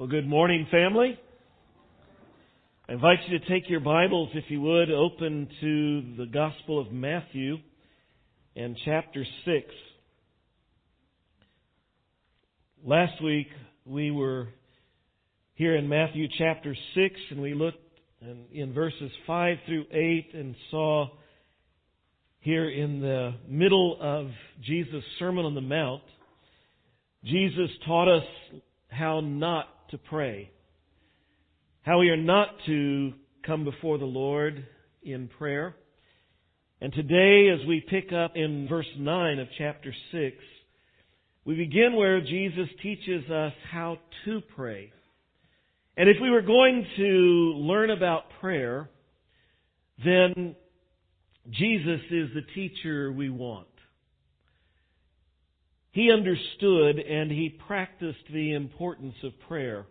Well, good morning, family. I invite you to take your Bibles, if you would, open to the Gospel of Matthew and chapter 6. Last week, we were here in Matthew chapter 6, and we looked in verses 5 through 8 and saw here in the middle of Jesus' Sermon on the Mount, Jesus taught us how not to pray. How we are not to come before the Lord in prayer. And today, as we pick up in verse 9 of chapter 6, we begin where Jesus teaches us how to pray. And if we were going to learn about prayer, then Jesus is the teacher we want. He understood and he practiced the importance of prayer.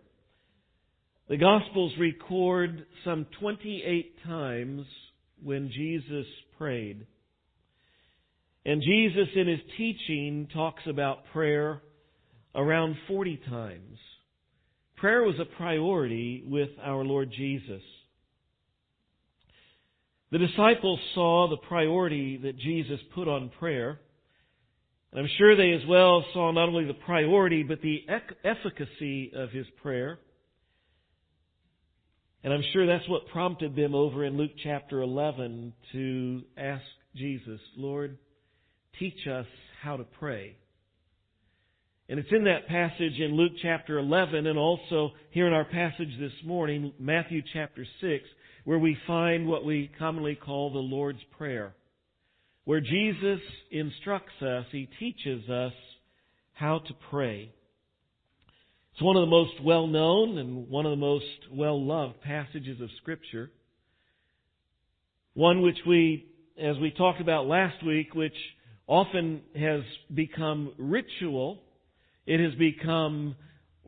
The Gospels record some 28 times when Jesus prayed. And Jesus in his teaching talks about prayer around 40 times. Prayer was a priority with our Lord Jesus. The disciples saw the priority that Jesus put on prayer. And I'm sure they as well saw not only the priority, but the efficacy of his prayer. And I'm sure that's what prompted them over in Luke chapter 11 to ask Jesus, Lord, teach us how to pray. And it's in that passage in Luke chapter 11 and also here in our passage this morning, Matthew chapter 6, where we find what we commonly call the Lord's Prayer where Jesus instructs us, He teaches us how to pray. It's one of the most well known and one of the most well loved passages of Scripture. One which we, as we talked about last week, which often has become ritual. It has become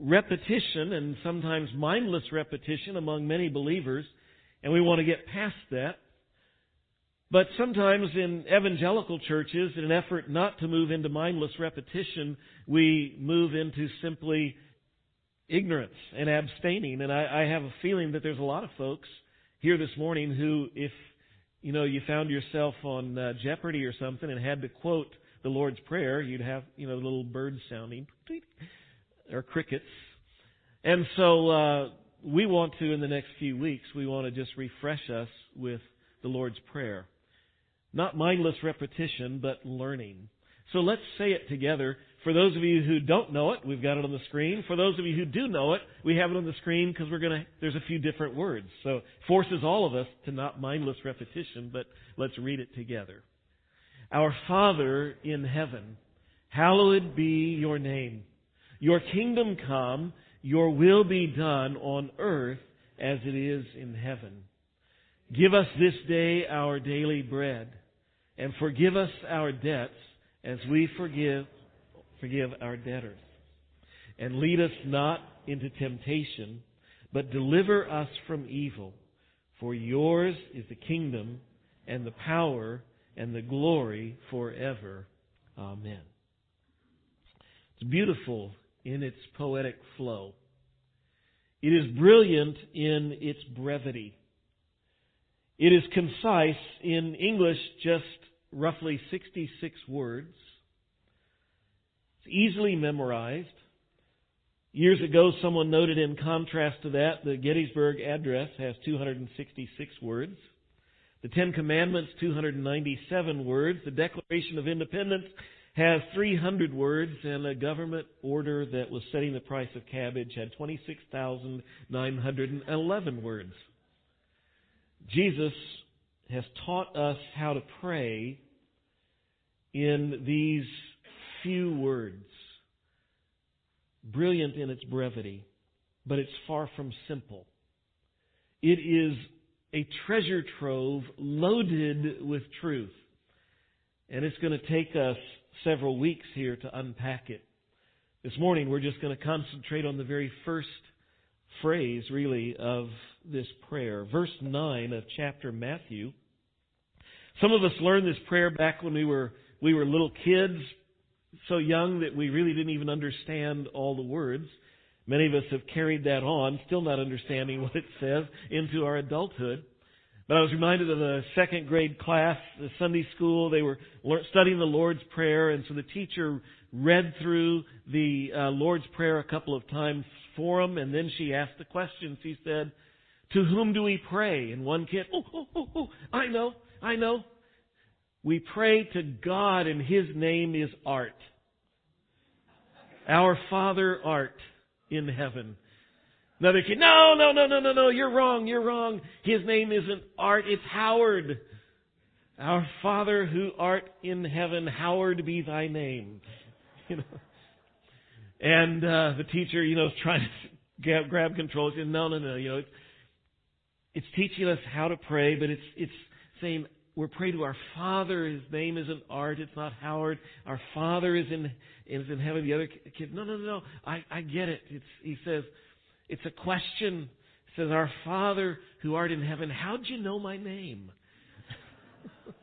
repetition and sometimes mindless repetition among many believers, and we want to get past that. But sometimes in evangelical churches, in an effort not to move into mindless repetition, we move into simply ignorance and abstaining. And I, I have a feeling that there's a lot of folks here this morning who, if you know you found yourself on uh, Jeopardy or something and had to quote the Lord's Prayer, you'd have you know little birds sounding or crickets. And so uh, we want to, in the next few weeks, we want to just refresh us with the Lord's Prayer. Not mindless repetition, but learning. So let's say it together. For those of you who don't know it, we've got it on the screen. For those of you who do know it, we have it on the screen because we're to, there's a few different words. So forces all of us to not mindless repetition, but let's read it together. Our Father in heaven, hallowed be your name. Your kingdom come, your will be done on earth as it is in heaven. Give us this day our daily bread and forgive us our debts as we forgive forgive our debtors. And lead us not into temptation, but deliver us from evil. For yours is the kingdom and the power and the glory forever. Amen. It's beautiful in its poetic flow. It is brilliant in its brevity. It is concise in English, just roughly 66 words. It's easily memorized. Years ago, someone noted in contrast to that, the Gettysburg Address has 266 words. The Ten Commandments, 297 words. The Declaration of Independence has 300 words, and a government order that was setting the price of cabbage had 26,911 words. Jesus has taught us how to pray in these few words. Brilliant in its brevity, but it's far from simple. It is a treasure trove loaded with truth. And it's going to take us several weeks here to unpack it. This morning we're just going to concentrate on the very first phrase, really, of this prayer. Verse 9 of chapter Matthew some of us learned this prayer back when we were we were little kids, so young that we really didn't even understand all the words. Many of us have carried that on, still not understanding what it says, into our adulthood. But I was reminded of a second grade class, the Sunday school. They were studying the Lord's Prayer, and so the teacher read through the uh, Lord's Prayer a couple of times and then she asked the question. She said, "To whom do we pray?" And one kid, "Oh, oh, oh, oh, I know, I know. We pray to God, and His name is Art. Our Father Art in heaven." Another kid, no, no, no, no, no, no, you're wrong, you're wrong. His name isn't Art, it's Howard. Our Father who art in heaven, Howard be thy name. You know. And uh, the teacher, you know, is trying to grab, grab control. He says, no, no, no, you know, it's, it's teaching us how to pray, but it's, it's saying we're praying to our Father. His name isn't Art, it's not Howard. Our Father is in, is in heaven. The other kid, no, no, no, no, I, I get it. It's, he says, it's a question. It says, Our Father who art in heaven, how'd you know my name?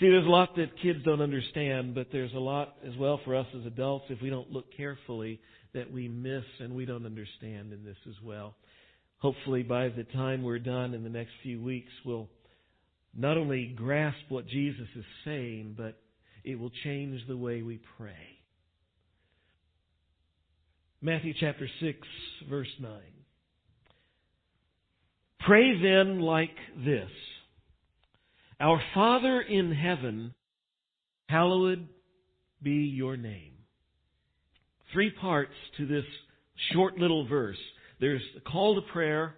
See, there's a lot that kids don't understand, but there's a lot as well for us as adults if we don't look carefully that we miss and we don't understand in this as well. Hopefully, by the time we're done in the next few weeks, we'll not only grasp what Jesus is saying, but it will change the way we pray. Matthew chapter 6, verse 9. Pray then like this Our Father in heaven, hallowed be your name. Three parts to this short little verse. There's the call to prayer,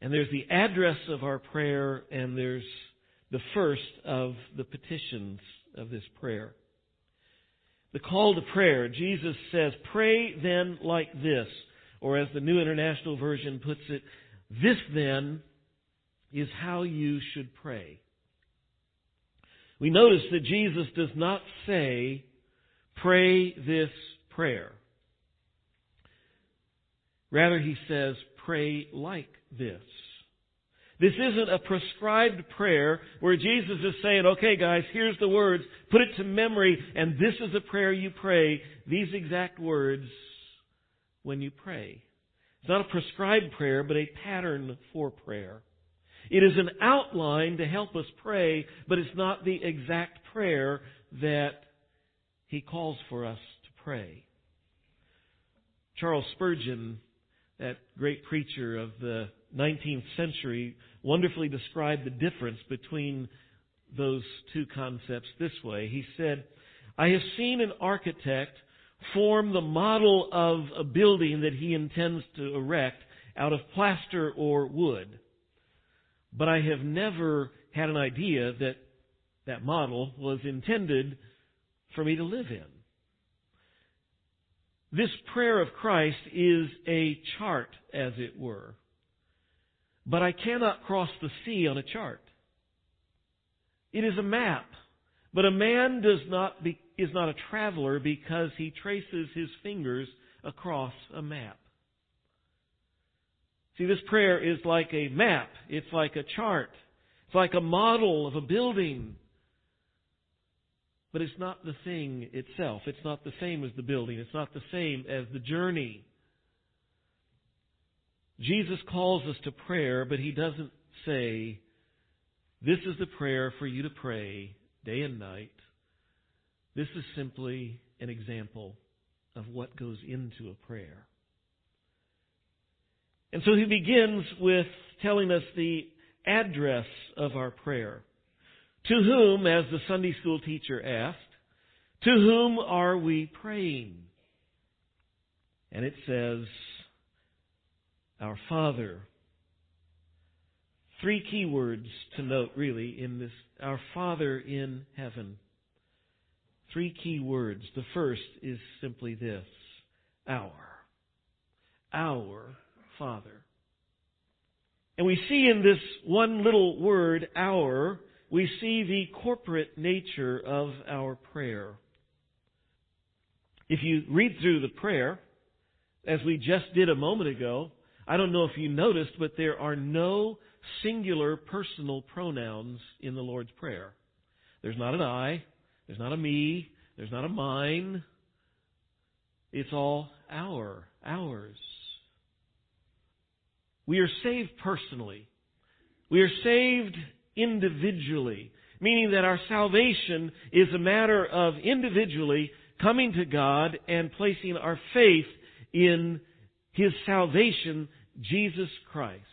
and there's the address of our prayer, and there's the first of the petitions of this prayer the call to prayer, Jesus says, Pray then like this. Or as the New International Version puts it, this then is how you should pray. We notice that Jesus does not say, Pray this prayer. Rather, he says, Pray like this. This isn't a prescribed prayer where Jesus is saying, okay guys, here's the words, put it to memory, and this is a prayer you pray, these exact words when you pray. It's not a prescribed prayer, but a pattern for prayer. It is an outline to help us pray, but it's not the exact prayer that he calls for us to pray. Charles Spurgeon, that great preacher of the 19th century, wonderfully described the difference between those two concepts this way. He said, I have seen an architect form the model of a building that he intends to erect out of plaster or wood. But I have never had an idea that that model was intended for me to live in. This prayer of Christ is a chart, as it were. But I cannot cross the sea on a chart. It is a map. But a man does not be, is not a traveler because he traces his fingers across a map. See, this prayer is like a map. It's like a chart. It's like a model of a building. But it's not the thing itself. It's not the same as the building. It's not the same as the journey. Jesus calls us to prayer, but he doesn't say, this is the prayer for you to pray day and night. This is simply an example of what goes into a prayer. And so he begins with telling us the address of our prayer. To whom, as the Sunday school teacher asked, to whom are we praying? And it says, our Father. Three key words to note, really, in this Our Father in heaven. Three key words. The first is simply this Our. Our Father. And we see in this one little word, our, we see the corporate nature of our prayer. If you read through the prayer, as we just did a moment ago, I don't know if you noticed, but there are no singular personal pronouns in the Lord's Prayer. There's not an I, there's not a me, there's not a mine. It's all our, ours. We are saved personally. We are saved individually, meaning that our salvation is a matter of individually coming to God and placing our faith in His salvation, Jesus Christ.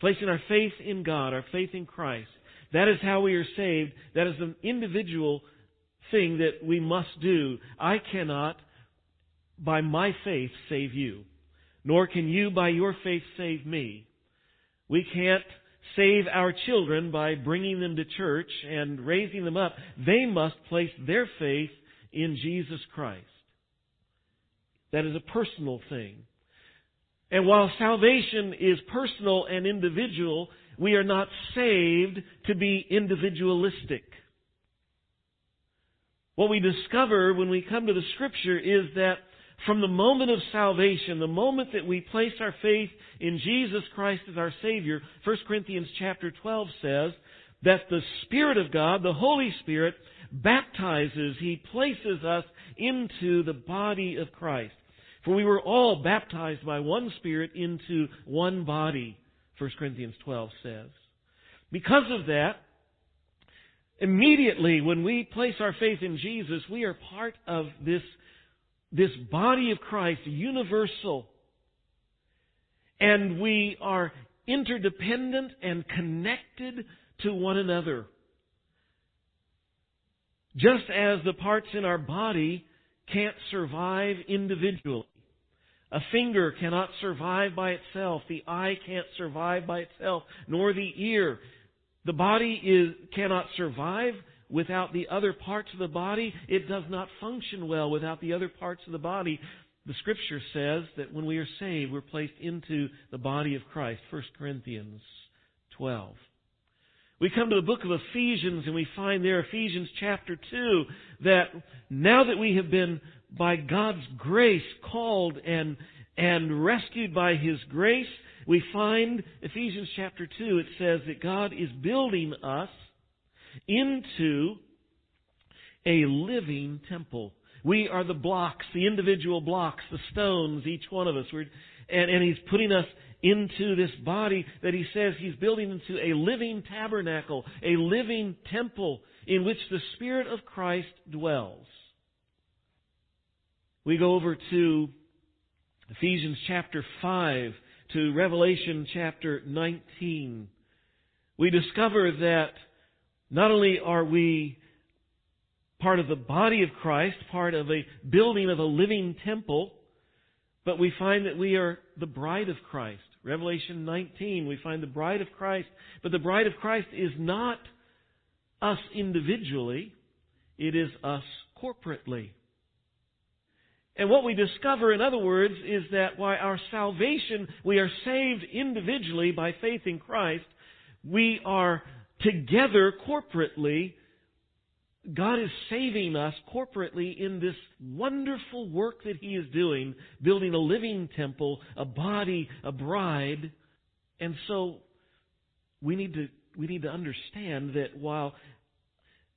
Placing our faith in God, our faith in Christ. That is how we are saved. That is an individual thing that we must do. I cannot, by my faith, save you. Nor can you, by your faith, save me. We can't save our children by bringing them to church and raising them up. They must place their faith in Jesus Christ. That is a personal thing. And while salvation is personal and individual, we are not saved to be individualistic. What we discover when we come to the Scripture is that from the moment of salvation, the moment that we place our faith in Jesus Christ as our Savior, 1 Corinthians chapter 12 says that the Spirit of God, the Holy Spirit, baptizes, He places us into the body of Christ. For we were all baptized by one Spirit into one body, 1 Corinthians 12 says. Because of that, immediately when we place our faith in Jesus, we are part of this, this body of Christ, universal. And we are interdependent and connected to one another. Just as the parts in our body can't survive individually. A finger cannot survive by itself. The eye can't survive by itself, nor the ear. The body is, cannot survive without the other parts of the body. It does not function well without the other parts of the body. The scripture says that when we are saved, we're placed into the body of Christ. 1 Corinthians 12. We come to the book of Ephesians and we find there, Ephesians chapter 2, that now that we have been by God's grace called and, and rescued by His grace, we find Ephesians chapter 2, it says that God is building us into a living temple. We are the blocks, the individual blocks, the stones, each one of us. We're, and, and He's putting us into this body that He says He's building into a living tabernacle, a living temple in which the Spirit of Christ dwells. We go over to Ephesians chapter 5 to Revelation chapter 19. We discover that not only are we part of the body of Christ, part of a building of a living temple, but we find that we are the bride of Christ. Revelation 19, we find the bride of Christ. But the bride of Christ is not us individually, it is us corporately. And what we discover, in other words, is that while our salvation, we are saved individually by faith in Christ, we are together corporately. God is saving us corporately in this wonderful work that He is doing, building a living temple, a body, a bride. And so we need to, we need to understand that while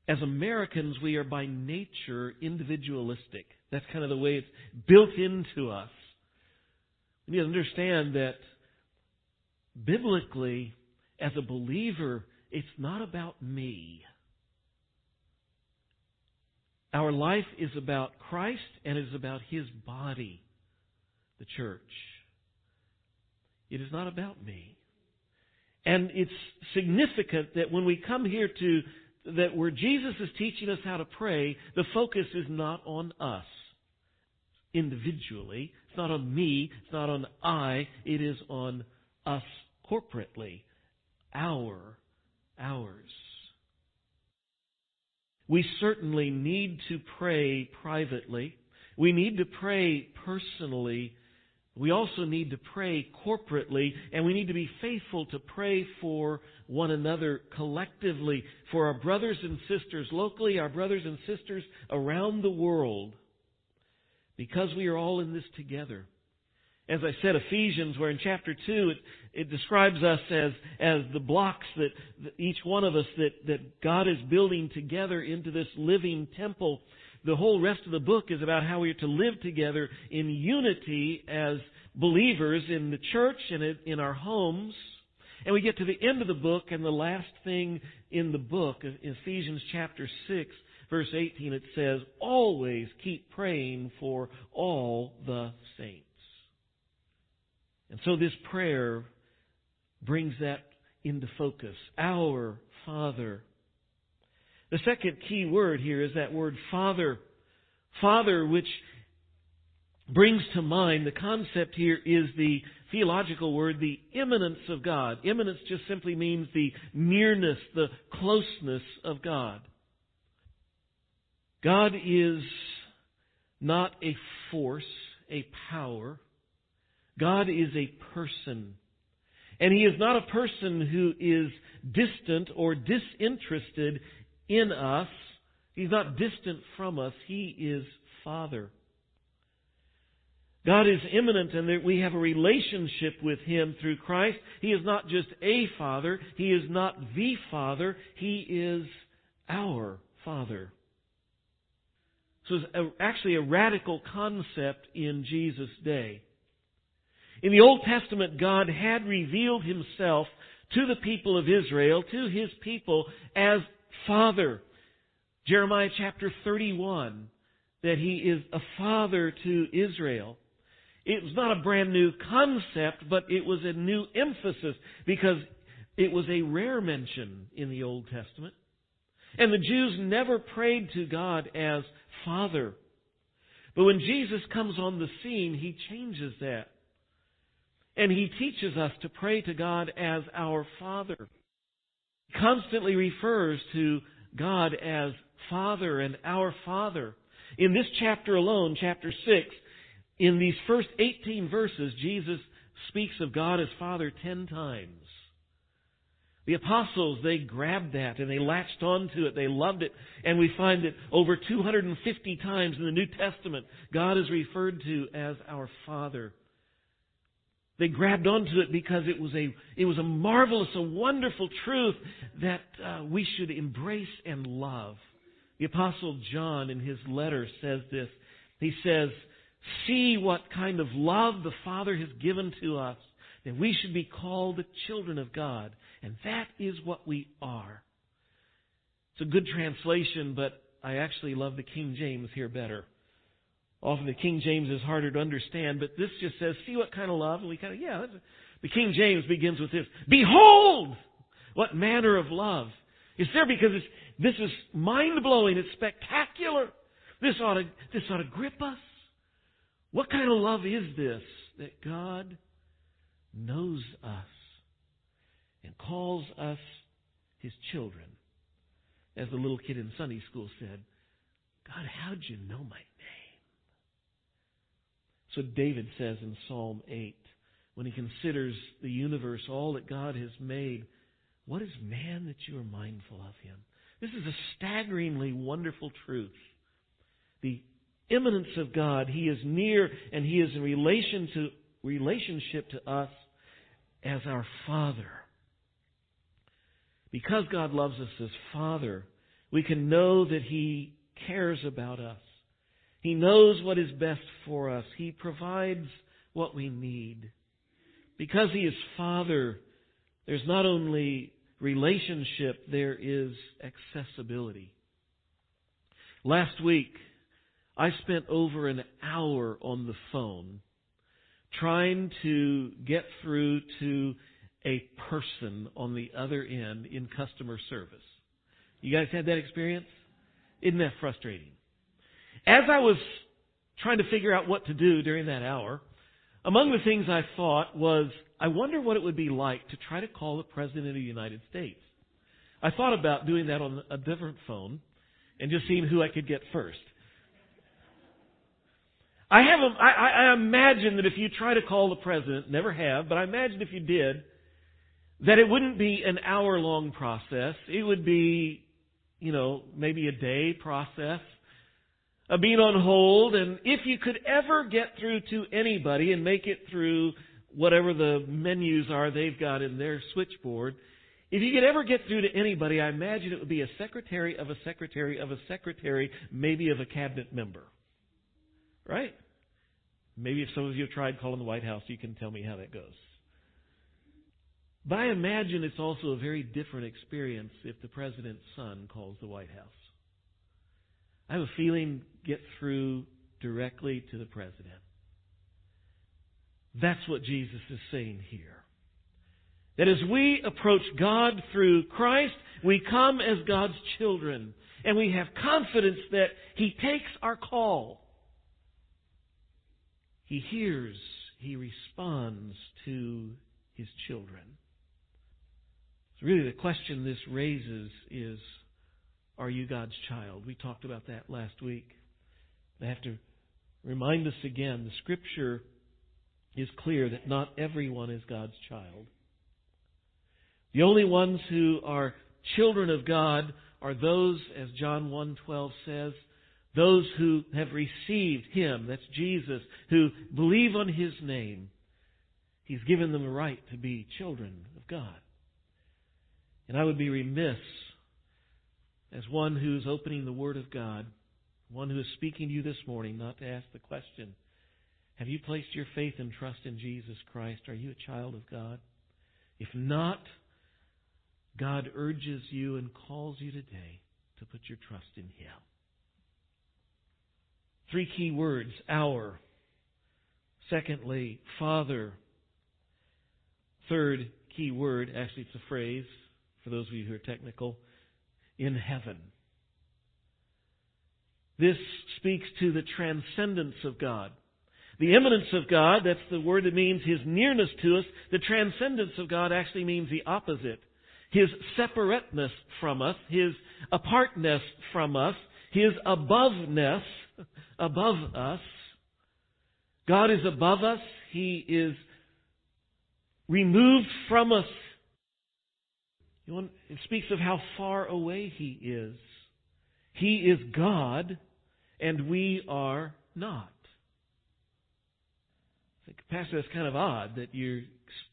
as Americans we are by nature individualistic, that's kind of the way it's built into us. We need to understand that biblically, as a believer, it's not about me. Our life is about Christ and it is about His body, the church. It is not about me. And it's significant that when we come here to that where Jesus is teaching us how to pray, the focus is not on us individually. It's not on me. It's not on I. It is on us corporately. Our, ours. We certainly need to pray privately. We need to pray personally. We also need to pray corporately, and we need to be faithful to pray for one another collectively, for our brothers and sisters locally, our brothers and sisters around the world because we are all in this together. As I said, Ephesians, where in chapter 2 it, describes us as, as the blocks that, that each one of us that, that God is building together into this living temple. the whole rest of the book is about how we are to live together in unity as believers in the church and in our homes. And we get to the end of the book, and the last thing in the book, Ephesians chapter 6, verse 18, it says, Always keep praying for all the saints. And so this prayer brings that into focus. Our Father. The second key word here is that word Father. Father, which brings to mind the concept here is the theological word, the immanence of God. Immanence just simply means the nearness, the closeness of God. God is not a force, a power. God is a person. And He is not a person who is distant or disinterested in us. He's not distant from us. He is Father. God is immanent and we have a relationship with Him through Christ. He is not just a Father. He is not the Father. He is our Father. So it's actually a radical concept in Jesus' day. In the Old Testament, God had revealed Himself to the people of Israel, to His people, as Father. Jeremiah chapter 31, that He is a Father to Israel. It was not a brand new concept, but it was a new emphasis because it was a rare mention in the Old Testament. And the Jews never prayed to God as Father. But when Jesus comes on the scene, He changes that. And He teaches us to pray to God as our Father. He constantly refers to God as Father and our Father. In this chapter alone, chapter 6, in these first 18 verses, Jesus speaks of God as Father ten times. The apostles, they grabbed that and they latched onto it. They loved it. And we find that over 250 times in the New Testament, God is referred to as our Father. They grabbed onto it because it was a, it was a marvelous, a wonderful truth that uh, we should embrace and love. The apostle John in his letter says this. He says, see what kind of love the Father has given to us, that we should be called the children of God. And that is what we are. It's a good translation, but I actually love the King James here better. Often the King James is harder to understand, but this just says, see what kind of love, and we kind of, yeah. The King James begins with this, behold, what manner of love. It's there because this is mind blowing. It's spectacular. This ought to, this ought to grip us. What kind of love is this that God knows us and calls us his children? As the little kid in Sunday school said, God, how'd you know my? So David says in Psalm 8, when he considers the universe, all that God has made, what is man that you are mindful of him? This is a staggeringly wonderful truth. The immanence of God. He is near and He is in relation to, relationship to us as our Father. Because God loves us as Father, we can know that He cares about us. He knows what is best for us. He provides what we need. Because He is Father, there's not only relationship, there is accessibility. Last week, I spent over an hour on the phone trying to get through to a person on the other end in customer service. You guys had that experience? Isn't that frustrating? As I was trying to figure out what to do during that hour, among the things I thought was, I wonder what it would be like to try to call the President of the United States. I thought about doing that on a different phone and just seeing who I could get first. I have a, I, I imagine that if you try to call the president, never have, but I imagine if you did, that it wouldn't be an hour long process. It would be, you know, maybe a day process Uh, being on hold. And if you could ever get through to anybody and make it through whatever the menus are they've got in their switchboard, If you could ever get through to anybody, I imagine it would be a secretary of a secretary of a secretary, maybe of a cabinet member. Right? Maybe if some of you have tried calling the White House, you can tell me how that goes. But I imagine it's also a very different experience if the president's son calls the White House. I have a feeling get through directly to the president. That's what Jesus is saying here. That as we approach God through Christ, we come as God's children. And we have confidence that He takes our call. He hears, He responds to His children. So really the question this raises is, are you God's child? We talked about that last week. I have to remind us again, the scripture is clear that not everyone is God's child. The only ones who are children of God are those, as John 1.12 says, those who have received Him, that's Jesus, who believe on His name. He's given them a right to be children of God. And I would be remiss as one who's opening the Word of God, one who is speaking to you this morning, not to ask the question, have you placed your faith and trust in Jesus Christ? Are you a child of God? If not, God urges you and calls you today to put your trust in Him. Three key words our. Secondly, Father. Third key word, actually, it's a phrase for those of you who are technical, in heaven. This speaks to the transcendence of God. The immanence of God, that's the word that means His nearness to us. The transcendence of God actually means the opposite. His separateness from us, His apartness from us, His aboveness above us. God is above us. He is removed from us. It speaks of how far away He is. He is God, and we are not. Pastor, that's kind of odd that you're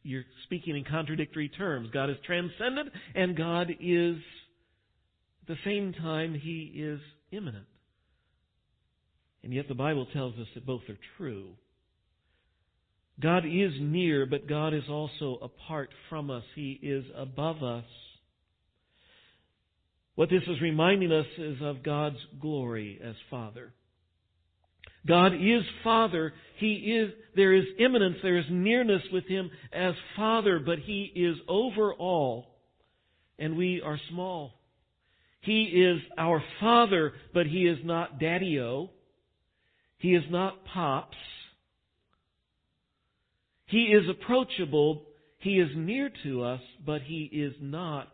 you're speaking in contradictory terms. God is transcendent, and God is at the same time He is immanent. And yet the Bible tells us that both are true. God is near, but God is also apart from us. He is above us. What this is reminding us is of God's glory as Father. God is Father. He is, there is immanence, there is nearness with Him as Father, but He is over all, and we are small. He is our Father, but He is not Daddy-O. He is not Pops. He is approachable. He is near to us, but He is not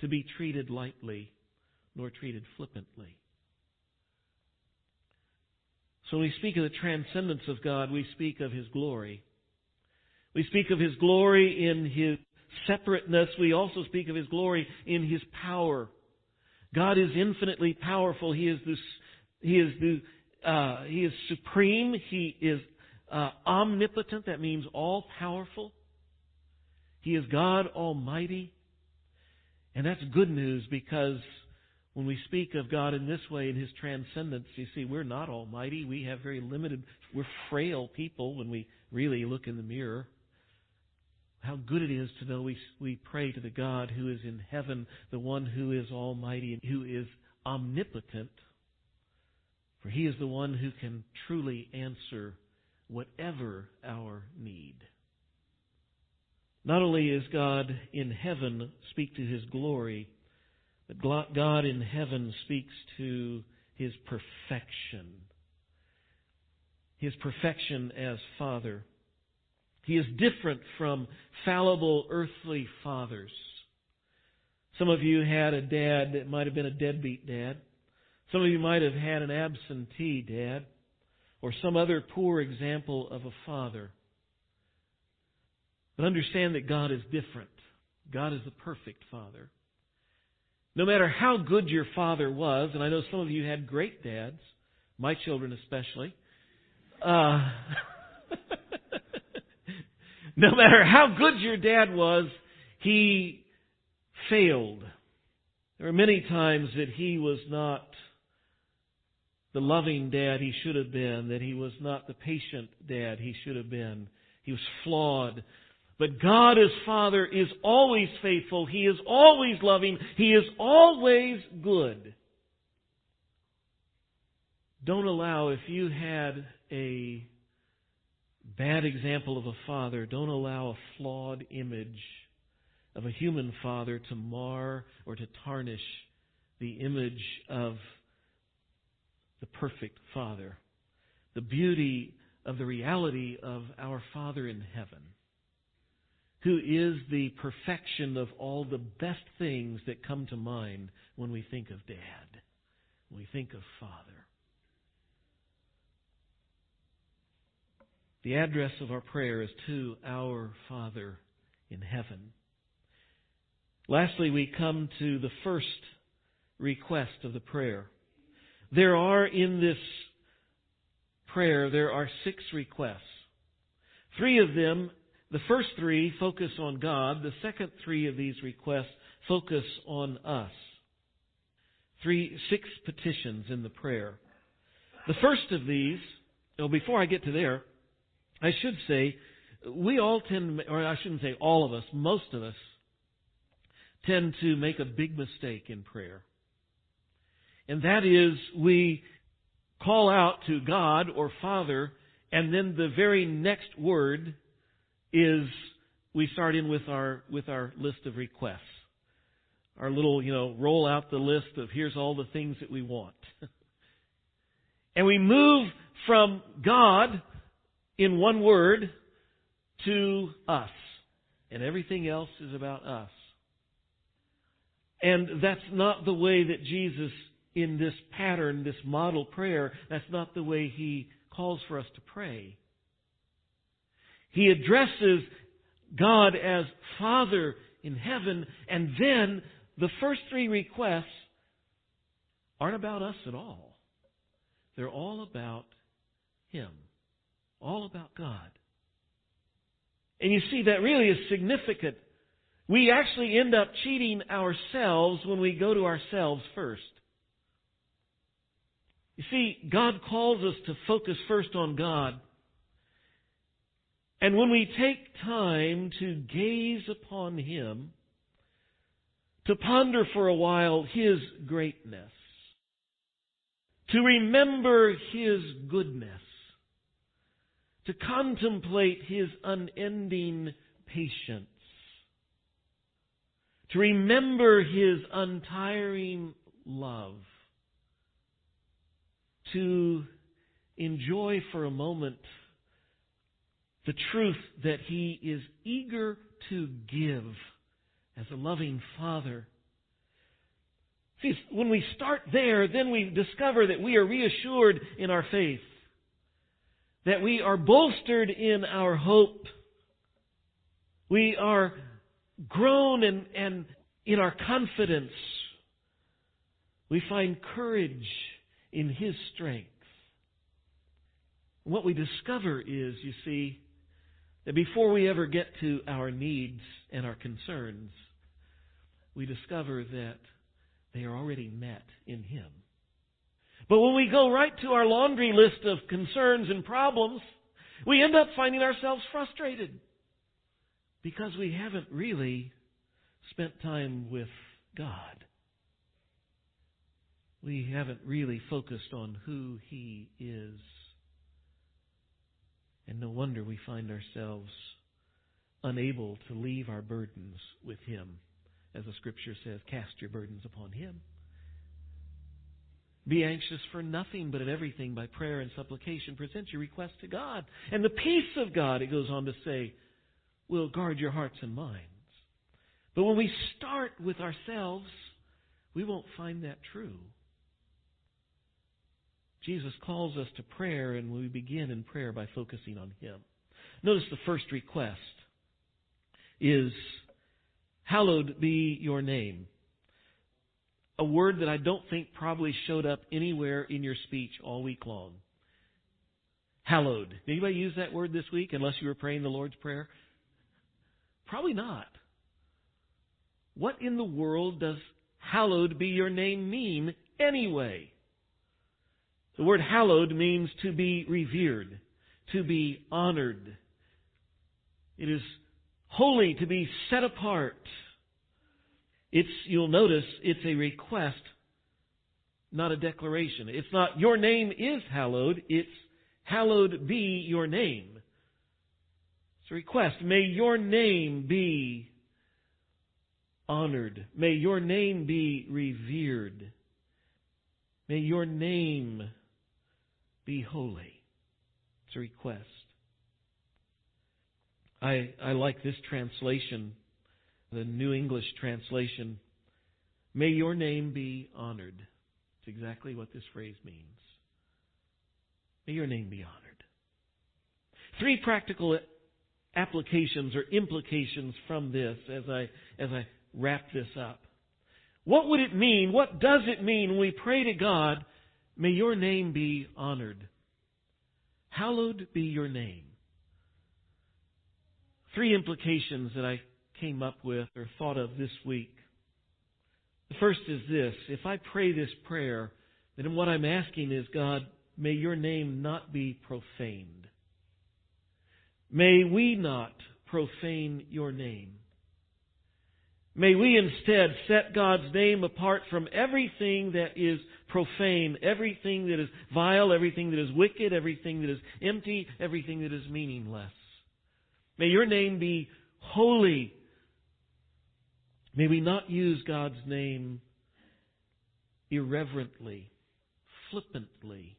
to be treated lightly nor treated flippantly. So when we speak of the transcendence of God, we speak of His glory. We speak of His glory in His separateness. We also speak of His glory in His power. God is infinitely powerful. He is the, He is the, uh, He is supreme. He is uh, omnipotent. That means all powerful. He is God Almighty. And that's good news because when we speak of God in this way, in His transcendence, you see, we're not almighty. We have very limited, we're frail people when we really look in the mirror. How good it is to know we, we pray to the God who is in heaven, the one who is almighty and who is omnipotent. For He is the one who can truly answer whatever our need. Not only is God in heaven speak to His glory, but God in heaven speaks to his perfection. His perfection as Father. He is different from fallible earthly fathers. Some of you had a dad that might have been a deadbeat dad. Some of you might have had an absentee dad or some other poor example of a father. But understand that God is different. God is the perfect father. No matter how good your father was, and I know some of you had great dads, my children especially, uh, no matter how good your dad was, he failed. There were many times that he was not the loving dad he should have been, that he was not the patient dad he should have been. He was flawed. But God as Father is always faithful. He is always loving. He is always good. Don't allow, if you had a bad example of a father, don't allow a flawed image of a human father to mar or to tarnish the image of the perfect Father, the beauty of the reality of our Father in heaven, who is the perfection of all the best things that come to mind when we think of Dad, when we think of Father. The address of our prayer is to our Father in heaven. Lastly, we come to the first request of the prayer. There are in this prayer, there are six requests. Three of them, the first three focus on God. The second three of these requests focus on us. Three, six petitions in the prayer. The first of these, well, before I get to there, I should say, we all tend, or I shouldn't say all of us, most of us, tend to make a big mistake in prayer. And that is we call out to God or Father, and then the very next word is we start in with our with our list of requests. Our little, you know, roll out the list of here's all the things that we want. and we move from God in one word to us. And everything else is about us. And that's not the way that Jesus in this pattern, this model prayer, that's not the way he calls for us to pray. He addresses God as Father in heaven, and then the first three requests aren't about us at all. They're all about Him, all about God. And you see, that really is significant. We actually end up cheating ourselves when we go to ourselves first. You see, God calls us to focus first on God. And when we take time to gaze upon Him, to ponder for a while His greatness, to remember His goodness, to contemplate His unending patience, to remember His untiring love, to enjoy for a moment the truth that He is eager to give as a loving Father. See, when we start there, then we discover that we are reassured in our faith, that we are bolstered in our hope, we are grown and, and in our confidence, we find courage in His strength. What we discover is, you see, that before we ever get to our needs and our concerns, we discover that they are already met in Him. But when we go right to our laundry list of concerns and problems, we end up finding ourselves frustrated because we haven't really spent time with God we haven't really focused on who He is. And no wonder we find ourselves unable to leave our burdens with Him. As the Scripture says, cast your burdens upon Him. Be anxious for nothing, but in everything by prayer and supplication. Present your request to God. And the peace of God, it goes on to say, will guard your hearts and minds. But when we start with ourselves, we won't find that true. Jesus calls us to prayer, and we begin in prayer by focusing on Him. Notice the first request is, Hallowed be your name. A word that I don't think probably showed up anywhere in your speech all week long. Hallowed. Did anybody use that word this week unless you were praying the Lord's Prayer? Probably not. what in the world does hallowed be your name mean anyway? The word hallowed means to be revered, to be honored. It is holy, to be set apart. It's, you'll notice, it's a request, not a declaration. It's not, your name is hallowed, it's, hallowed be your name. It's a request. May your name be honored. May your name be revered. May your name be holy. It's a request. I, I like this translation, the New English translation. May your name be honored. It's exactly what this phrase means. May your name be honored. Three practical applications or implications from this as I, as I wrap this up. What would it mean? What does it mean when we pray to God, may your name be honored? Hallowed be your name. Three implications that I came up with or thought of this week. The first is this. If I pray this prayer, then what I'm asking is, God, may your name not be profaned. May we not profane your name. May we instead set God's name apart from everything that is profane, everything that is vile, everything that is wicked, everything that is empty, everything that is meaningless. May your name be holy. May we not use God's name irreverently, flippantly,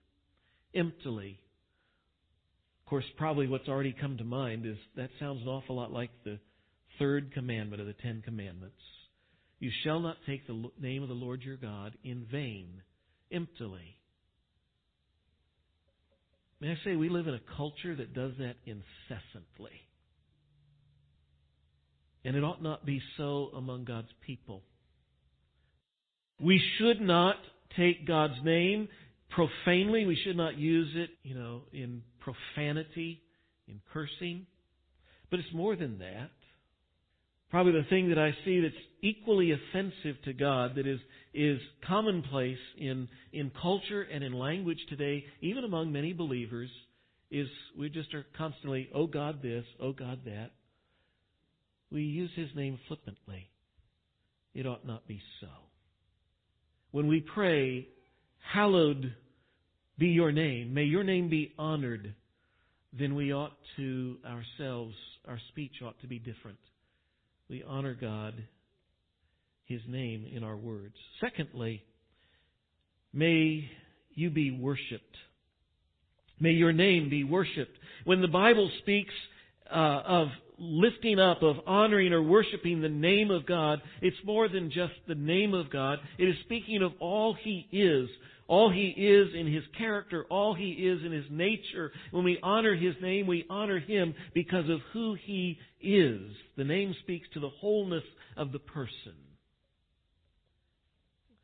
emptily. Of course, probably what's already come to mind is that sounds an awful lot like the third commandment of the Ten Commandments. You shall not take the name of the Lord your God in vain, emptily. May I say, we live in a culture that does that incessantly. And it ought not be so among God's people. We should not take God's name profanely. We should not use it, you know, in profanity, in cursing. But it's more than that. Probably the thing that I see that's equally offensive to God, that is, is commonplace in, in culture and in language today, even among many believers, is we just are constantly, oh God this, oh God that. We use His name flippantly. It ought not be so. When we pray, hallowed be your name, may your name be honored, then we ought to ourselves, our speech ought to be different. We honor God, His name in our words. Secondly, may you be worshiped. May your name be worshiped. When the Bible speaks uh, of lifting up, of honoring or worshiping the name of God, it's more than just the name of God. It is speaking of all He is, all He is in His character, all He is in His nature. When we honor His name, we honor Him because of who He is. The name speaks to the wholeness of the person.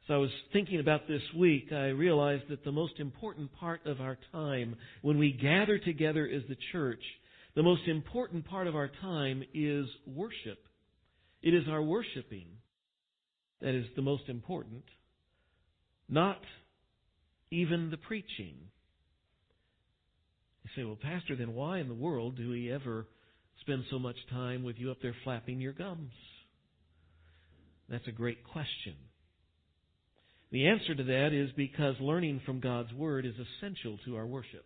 So I was thinking about this week, I realized that the most important part of our time when we gather together as the church, the most important part of our time is worship. It is our worshiping that is the most important, not even the preaching. You say, well, Pastor, then why in the world do we ever spend so much time with you up there flapping your gums? That's a great question. The answer to that is because learning from God's Word is essential to our worship.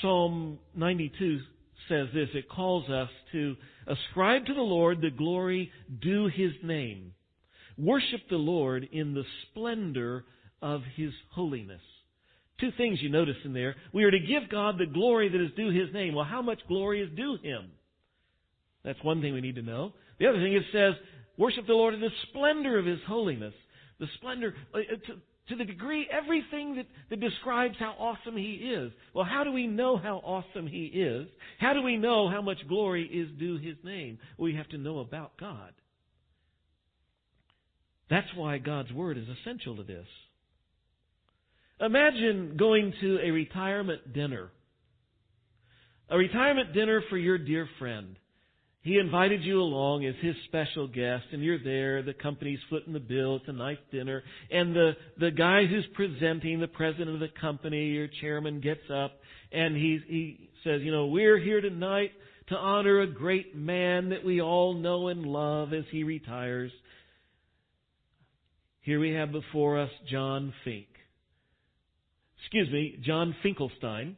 Psalm 92 says this it calls us to ascribe to the Lord the glory due His name. Worship the Lord in the splendor of His holiness. Two things you notice in there. We are to give God the glory that is due His name. Well, how much glory is due Him? That's one thing we need to know. The other thing it says, worship the Lord in the splendor of His holiness. The splendor, uh, to, the degree, everything that, that describes how awesome He is. Well, how do we know how awesome He is? How do we know how much glory is due His name? We have to know about God. That's why God's Word is essential to this. Imagine going to a retirement dinner. A retirement dinner for your dear friend. He invited you along as his special guest, and you're there. The company's footing the bill. It's a nice dinner. And the, the guy who's presenting, the president of the company, your chairman, gets up and he, he says, You know, we're here tonight to honor a great man that we all know and love as he retires. Here we have before us John Fink. Excuse me, John Finkelstein.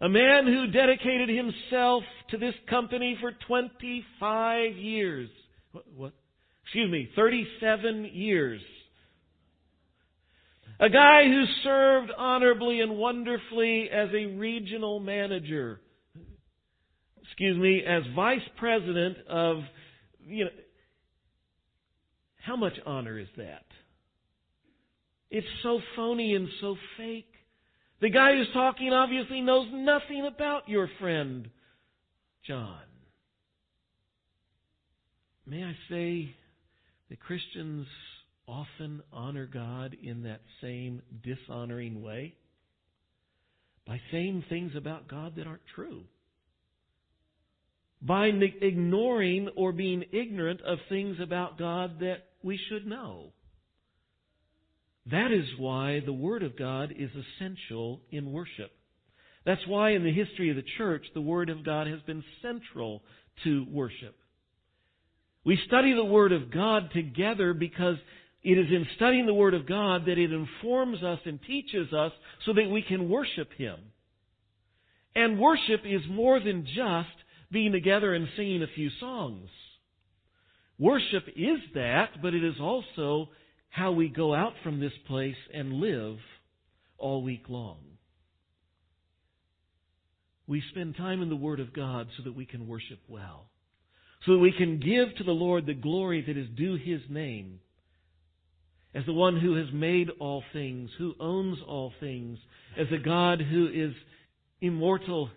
A man who dedicated himself to this company for 25 years. What? Excuse me, 37 years. A guy who served honorably and wonderfully as a regional manager. Excuse me, as vice president of, you know, how much honor is that? It's so phony and so fake. The guy who's talking obviously knows nothing about your friend, John. May I say that Christians often honor God in that same dishonoring way? By saying things about God that aren't true. By ignoring or being ignorant of things about God that we should know. That is why the Word of God is essential in worship. That's why in the history of the church, the Word of God has been central to worship. We study the Word of God together because it is in studying the Word of God that it informs us and teaches us so that we can worship Him. And worship is more than just being together and singing a few songs. Worship is that, but it is also how we go out from this place and live all week long. We spend time in the Word of God so that we can worship well, so that we can give to the Lord the glory that is due His name. As the one who has made all things, who owns all things, as a God who is immortal,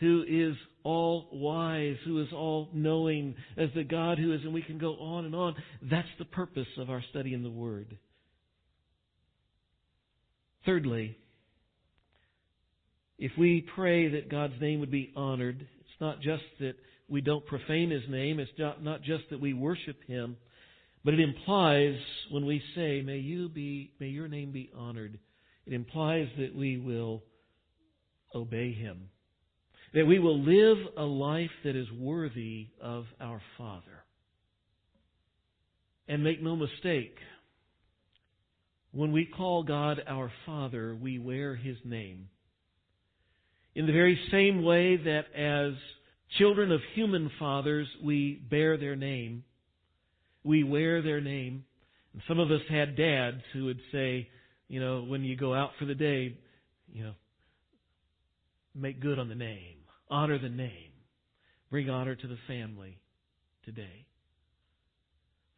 who is all wise, who is all knowing, as the God who is, and we can go on and on. That's the purpose of our study in the Word. Thirdly, if we pray that God's name would be honored, it's not just that we don't profane His name, it's not just that we worship Him, but it implies when we say, May you be, may your name be honored, it implies that we will obey Him that we will live a life that is worthy of our Father. And make no mistake, when we call God our Father, we wear His name. In the very same way that as children of human fathers, we bear their name, we wear their name. And some of us had dads who would say, you know, when you go out for the day, you know, make good on the name. Honor the name. Bring honor to the family today.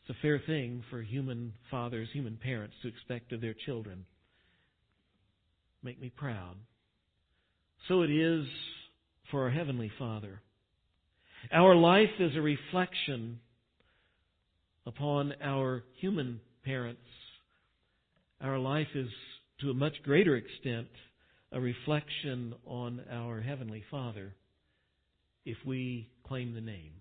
It's a fair thing for human fathers, human parents to expect of their children. Make me proud. So it is for our Heavenly Father. Our life is a reflection upon our human parents. Our life is, to a much greater extent, a reflection on our Heavenly Father if we claim the name.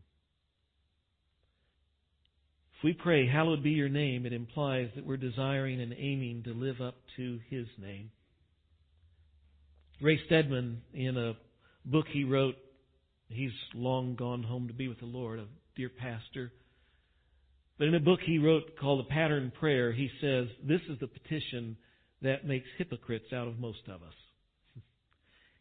If we pray, Hallowed be your name, it implies that we're desiring and aiming to live up to his name. Ray Stedman, in a book he wrote, he's long gone home to be with the Lord, a dear pastor. But in a book he wrote called The Pattern Prayer, he says, This is the petition that makes hypocrites out of most of us.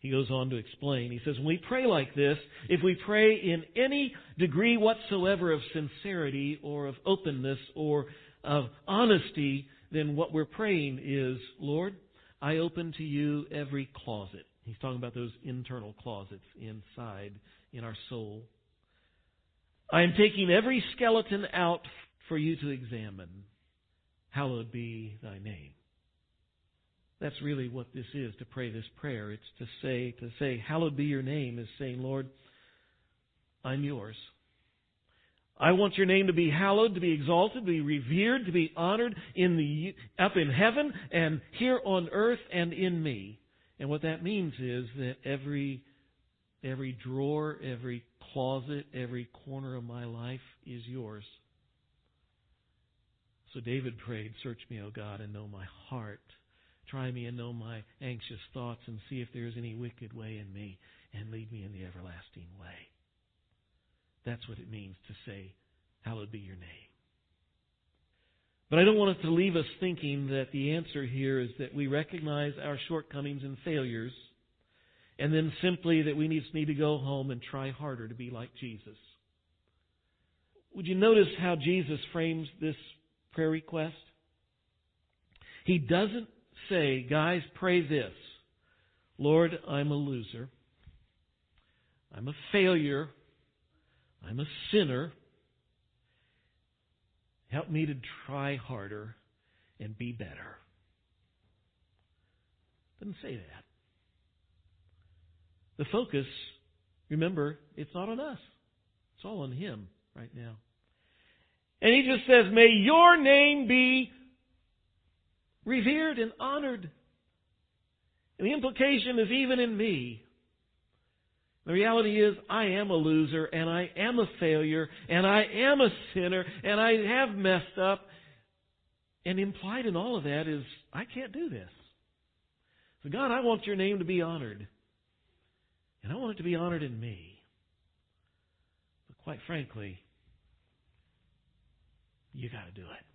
He goes on to explain. He says, when we pray like this, if we pray in any degree whatsoever of sincerity or of openness or of honesty, then what we're praying is, Lord, I open to you every closet. He's talking about those internal closets inside in our soul. I am taking every skeleton out for you to examine. Hallowed be thy name. That's really what this is to pray this prayer. It's to say, to say, hallowed be your name is saying, Lord, I'm yours. I want your name to be hallowed, to be exalted, to be revered, to be honored in the, up in heaven and here on earth and in me. And what that means is that every, every drawer, every closet, every corner of my life is yours. So David prayed, Search me, O God, and know my heart. Try me and know my anxious thoughts, and see if there is any wicked way in me, and lead me in the everlasting way. That's what it means to say, Hallowed be your name. But I don't want it to leave us thinking that the answer here is that we recognize our shortcomings and failures, and then simply that we just need to go home and try harder to be like Jesus. Would you notice how Jesus frames this prayer request? He doesn't say, guys, pray this. Lord, I'm a loser. I'm a failure. I'm a sinner. Help me to try harder and be better. Doesn't say that. The focus, remember, it's not on us. It's all on Him right now. And He just says, May your name be revered and honored. And the implication is even in me. The reality is, I am a loser, and I am a failure, and I am a sinner, and I have messed up. And implied in all of that is, I can't do this. So, God, I want your name to be honored. And I want it to be honored in me. But quite frankly, you got to do it.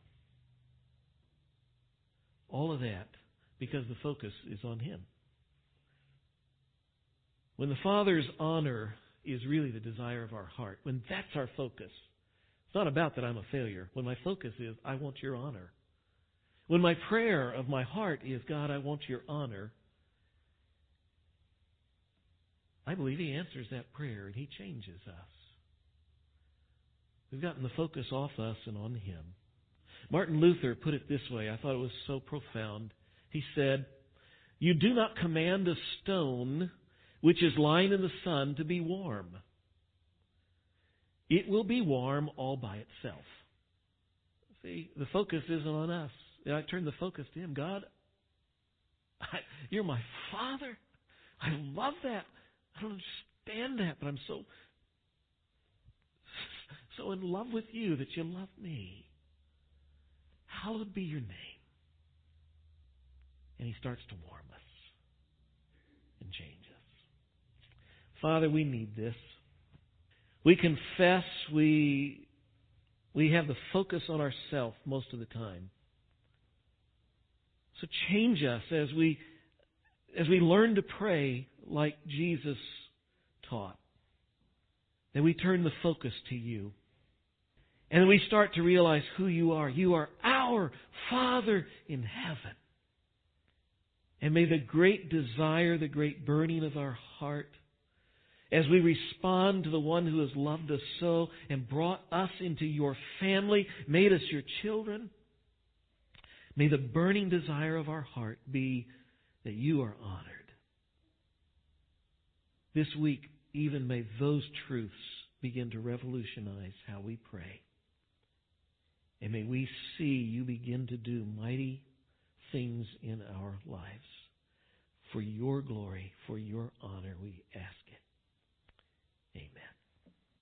All of that because the focus is on Him. When the Father's honor is really the desire of our heart, when that's our focus, it's not about that I'm a failure. When my focus is, I want your honor. When my prayer of my heart is, God, I want your honor, I believe He answers that prayer and He changes us. We've gotten the focus off us and on Him. Martin Luther put it this way. I thought it was so profound. He said, You do not command a stone which is lying in the sun to be warm. It will be warm all by itself. See, the focus isn't on us. I turn the focus to Him. God, I, you're my Father. I love that. I don't understand that, but I'm so so in love with you that you love me. Hallowed be your name. And he starts to warm us and change us. Father, we need this. We confess we we have the focus on ourselves most of the time. So change us as we as we learn to pray like Jesus taught. That we turn the focus to you. And we start to realize who you are. You are our Father in heaven. And may the great desire, the great burning of our heart, as we respond to the one who has loved us so and brought us into your family, made us your children, may the burning desire of our heart be that you are honored. This week, even may those truths begin to revolutionize how we pray. And may we see you begin to do mighty things in our lives. For your glory, for your honor, we ask.